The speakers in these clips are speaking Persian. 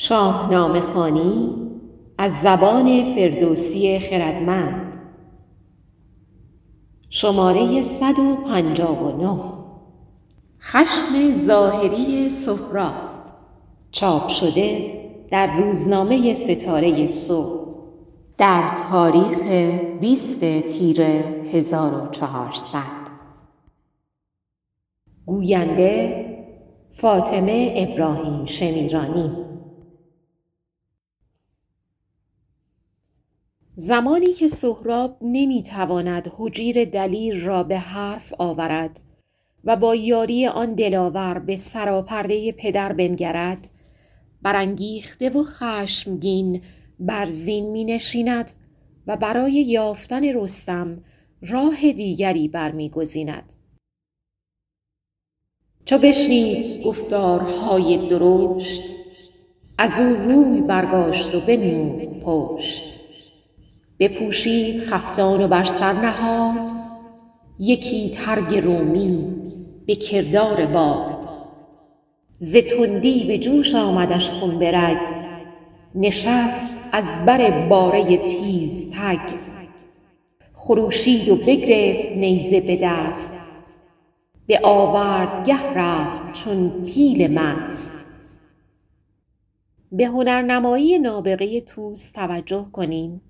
شاهنامه خوانی از زبان فردوسی خردمند. شماره 159 خشم ظاهری سهراب. چاپ شده در روزنامه ستاره صبح. در تاریخ 20 تیر 1400 گوینده فاطمه ابراهیم شمیرانی. زمانی که سهراب نمی تواند حجیر دلیر را به حرف آورد و با یاری آن دلاور به سراپرده پدر بنگرد برانگیخته و خشمگین بر زین می نشیند و برای یافتن رستم راه دیگری برمیگزیند. چو بشنید گفتارهای درشت از او روی برگاشت و بنمود پشت. بپوشید خفتان و بر سر نهاد. یکی ترگ رومی به کردار باد. ز تندی به جوش آمدش خون به رگ نشست از بر باره تیزتگ خروشید و بگرفت نیزه به دست. به آوردگه رفت چون پیل مست. به هنرنمایی نابغه طوس توجه کنیم.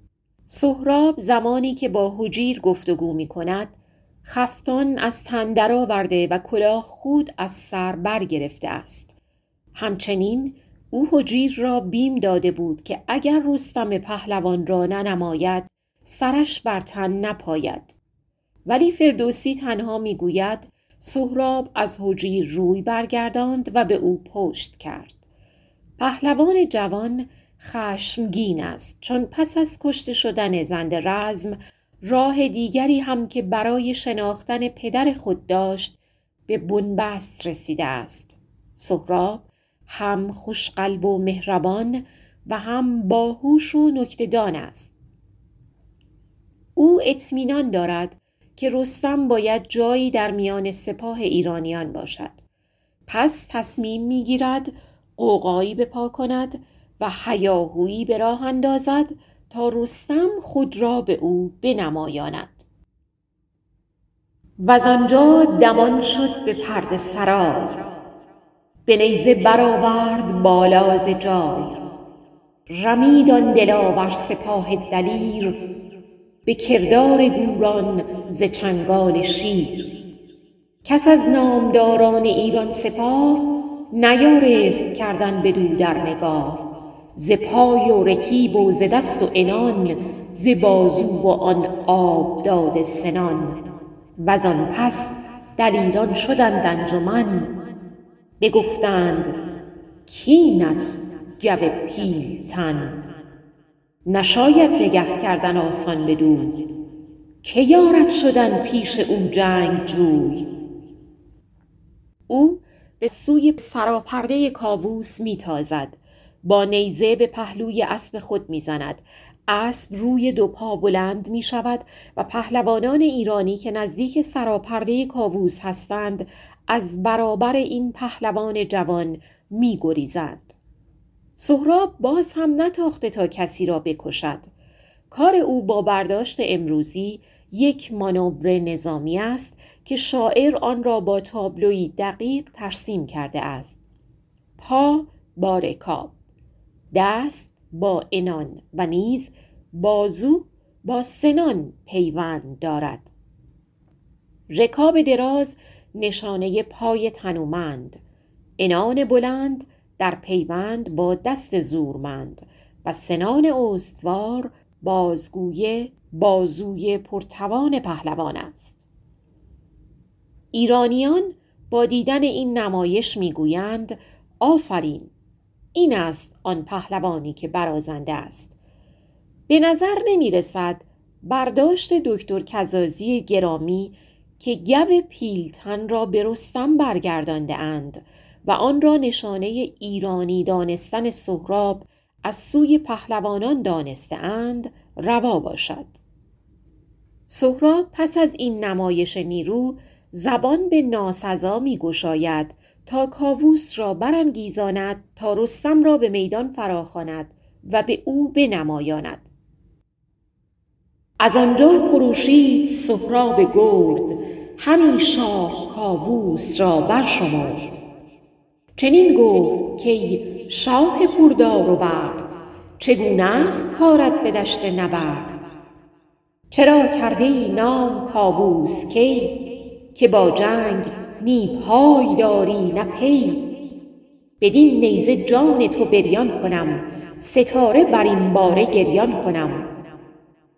سهراب زمانی که با هجیر گفتگو می کند خفتان از تن درآورده و کلاه خود از سر برگرفته است. همچنین او هجیر را بیم داده بود که اگر رستم پهلوان را ننماید سرش بر تن نپاید. ولی فردوسی تنها می‌گوید سهراب از هجیر روی برگرداند و به او پشت کرد. پهلوان جوان خشمگین است. چون پس از کشته شدن زند رزم راه دیگری هم که برای شناختن پدر خود داشت به بنبست رسیده است. سهراب هم خوشقلب و مهربان و هم باهوش و نکتهدان است. او اطمینان دارد که رستم باید جایی در میان سپاه ایرانیان باشد. پس تصمیم می‌گیرد قوقایی بپا کند و هیاهویی به راه اندازد تا رستم خود را به او بنمایاند. و آنجا دمان شد به پرده سرای. به نیزه برآورد بالا ز جای. رمید آن دلاور سپاه دلیر. به کردار گوران ز چنگال شیر. کس از نامداران ایران سپاه نیارست کردن بدو در نگاه ز پای و رکیب و ز دست و عنان ز بازو و آن آب داده سنان وزان پس دلیران شدند انجمن. بگفتند کاینت گو پیلتن؟ نشاید نگه کردن آسان بدوی. که یارد شدن پیش او جنگجوی او به سوی سراپرده کاووس می تازد با نیزه به پهلوی اسب خود می‌زند اسب روی دو پا بلند می شود و پهلوانان ایرانی که نزدیک سراپرده کاووس هستند از برابر این پهلوان جوان می گریزند. سهراب باز هم نتاخته تا کسی را بکشد. کار او با برداشت امروزی یک مانور نظامی است که شاعر آن را با تابلوی دقیق ترسیم کرده است. پا با رکاب دست با انان و نیز بازو با سنان پیوند دارد. رکاب دراز نشانه پای تنومند. انان بلند در پیوند با دست زورمند و سنان استوار بازگوی بازوی پرتوان پهلوان است. ایرانیان با دیدن این نمایش می‌گویند آفرین! این است آن پهلوانی که برازنده است. به نظر نمی رسد برداشت دکتر کزازی گرامی که گو پیلتن را به رستم برگردانده اند و آن را نشانه ایرانی دانستن سهراب از سوی پهلوانان دانسته اند روا باشد. سهراب پس از این نمایش نیرو زبان به ناسزا می گشاید تا کاووس را برانگیزاند تا رستم را به میدان فراخواند و به او بنمایاند. از آنجا خروشید سهراب گرد همی شاه کاووس را برشمرد. چنین گفت کای شاه پوردار و برد چگونه است کارت به دشت نبرد؟ چرا کرده ای نام کاووس کی؟ که با جنگ نی پای داری نه پی. بدین نیزه جان تو بریان کنم ستاره بر این باره گریان کنم.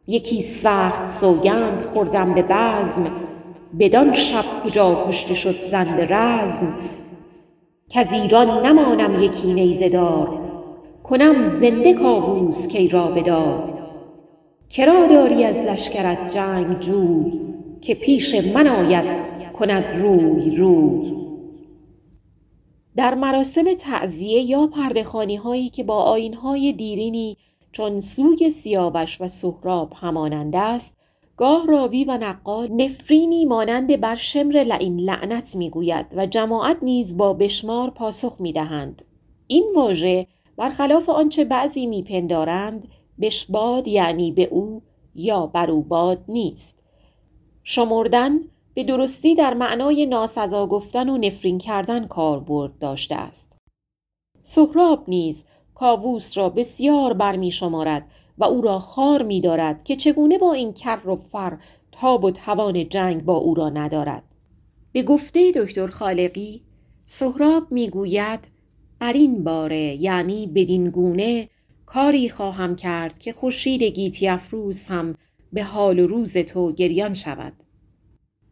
یکی سخت سوگند خوردم به بزم بدان شب کجا کشته شد زند رزم. کز ایران نمانم یکی نیزه دار کنم زنده کاووس کی را بدار. کرا داری از لشکرت جنگجوی که پیش من آید کند روی روی. در مراسم تعزیه یا پرده هایی که با آیین های دیرینی چون سوگ سیاوش و سهراب همانند است گاه راوی و نقال نفرینی مانند بر شمر لعین لعنت می‌گوید و جماعت نیز با بشمار پاسخ می‌دهند. این واژه برخلاف آنچه بعضی میپندارند بشباد یعنی به او یا بر نیست. شمردن به درستی در معنای ناسزا گفتن و نفرین کردن کاربرد داشته است. سهراب نیز کاووس را بسیار برمی شمارد و او را خار می دارد که چگونه با این کر و فر تاب و توان جنگ با او را ندارد. به گفته دکتر خالقی سهراب می‌گوید بر این باره یعنی بدین گونه کاری خواهم کرد که خورشید گیتی افروز هم به حال و روز تو گریان شود.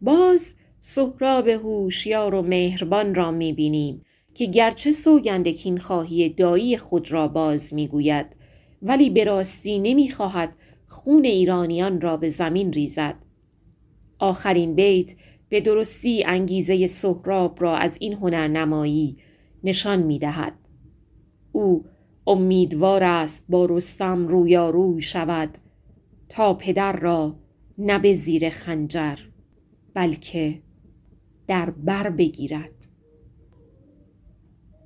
باز سهراب هوشیار و مهربان را می‌بینیم که گرچه سوگند خواهی دایی خود را باز می‌گوید ولی به راستی نمی‌خواهد خون ایرانیان را به زمین ریزد. آخرین بیت به درستی انگیزه سهراب را از این هنرنمایی نشان می‌دهد. او امیدوار است با رستم رویاروی شود تا پدر را نه به زیر خنجر. بلکه در بر بگیرد.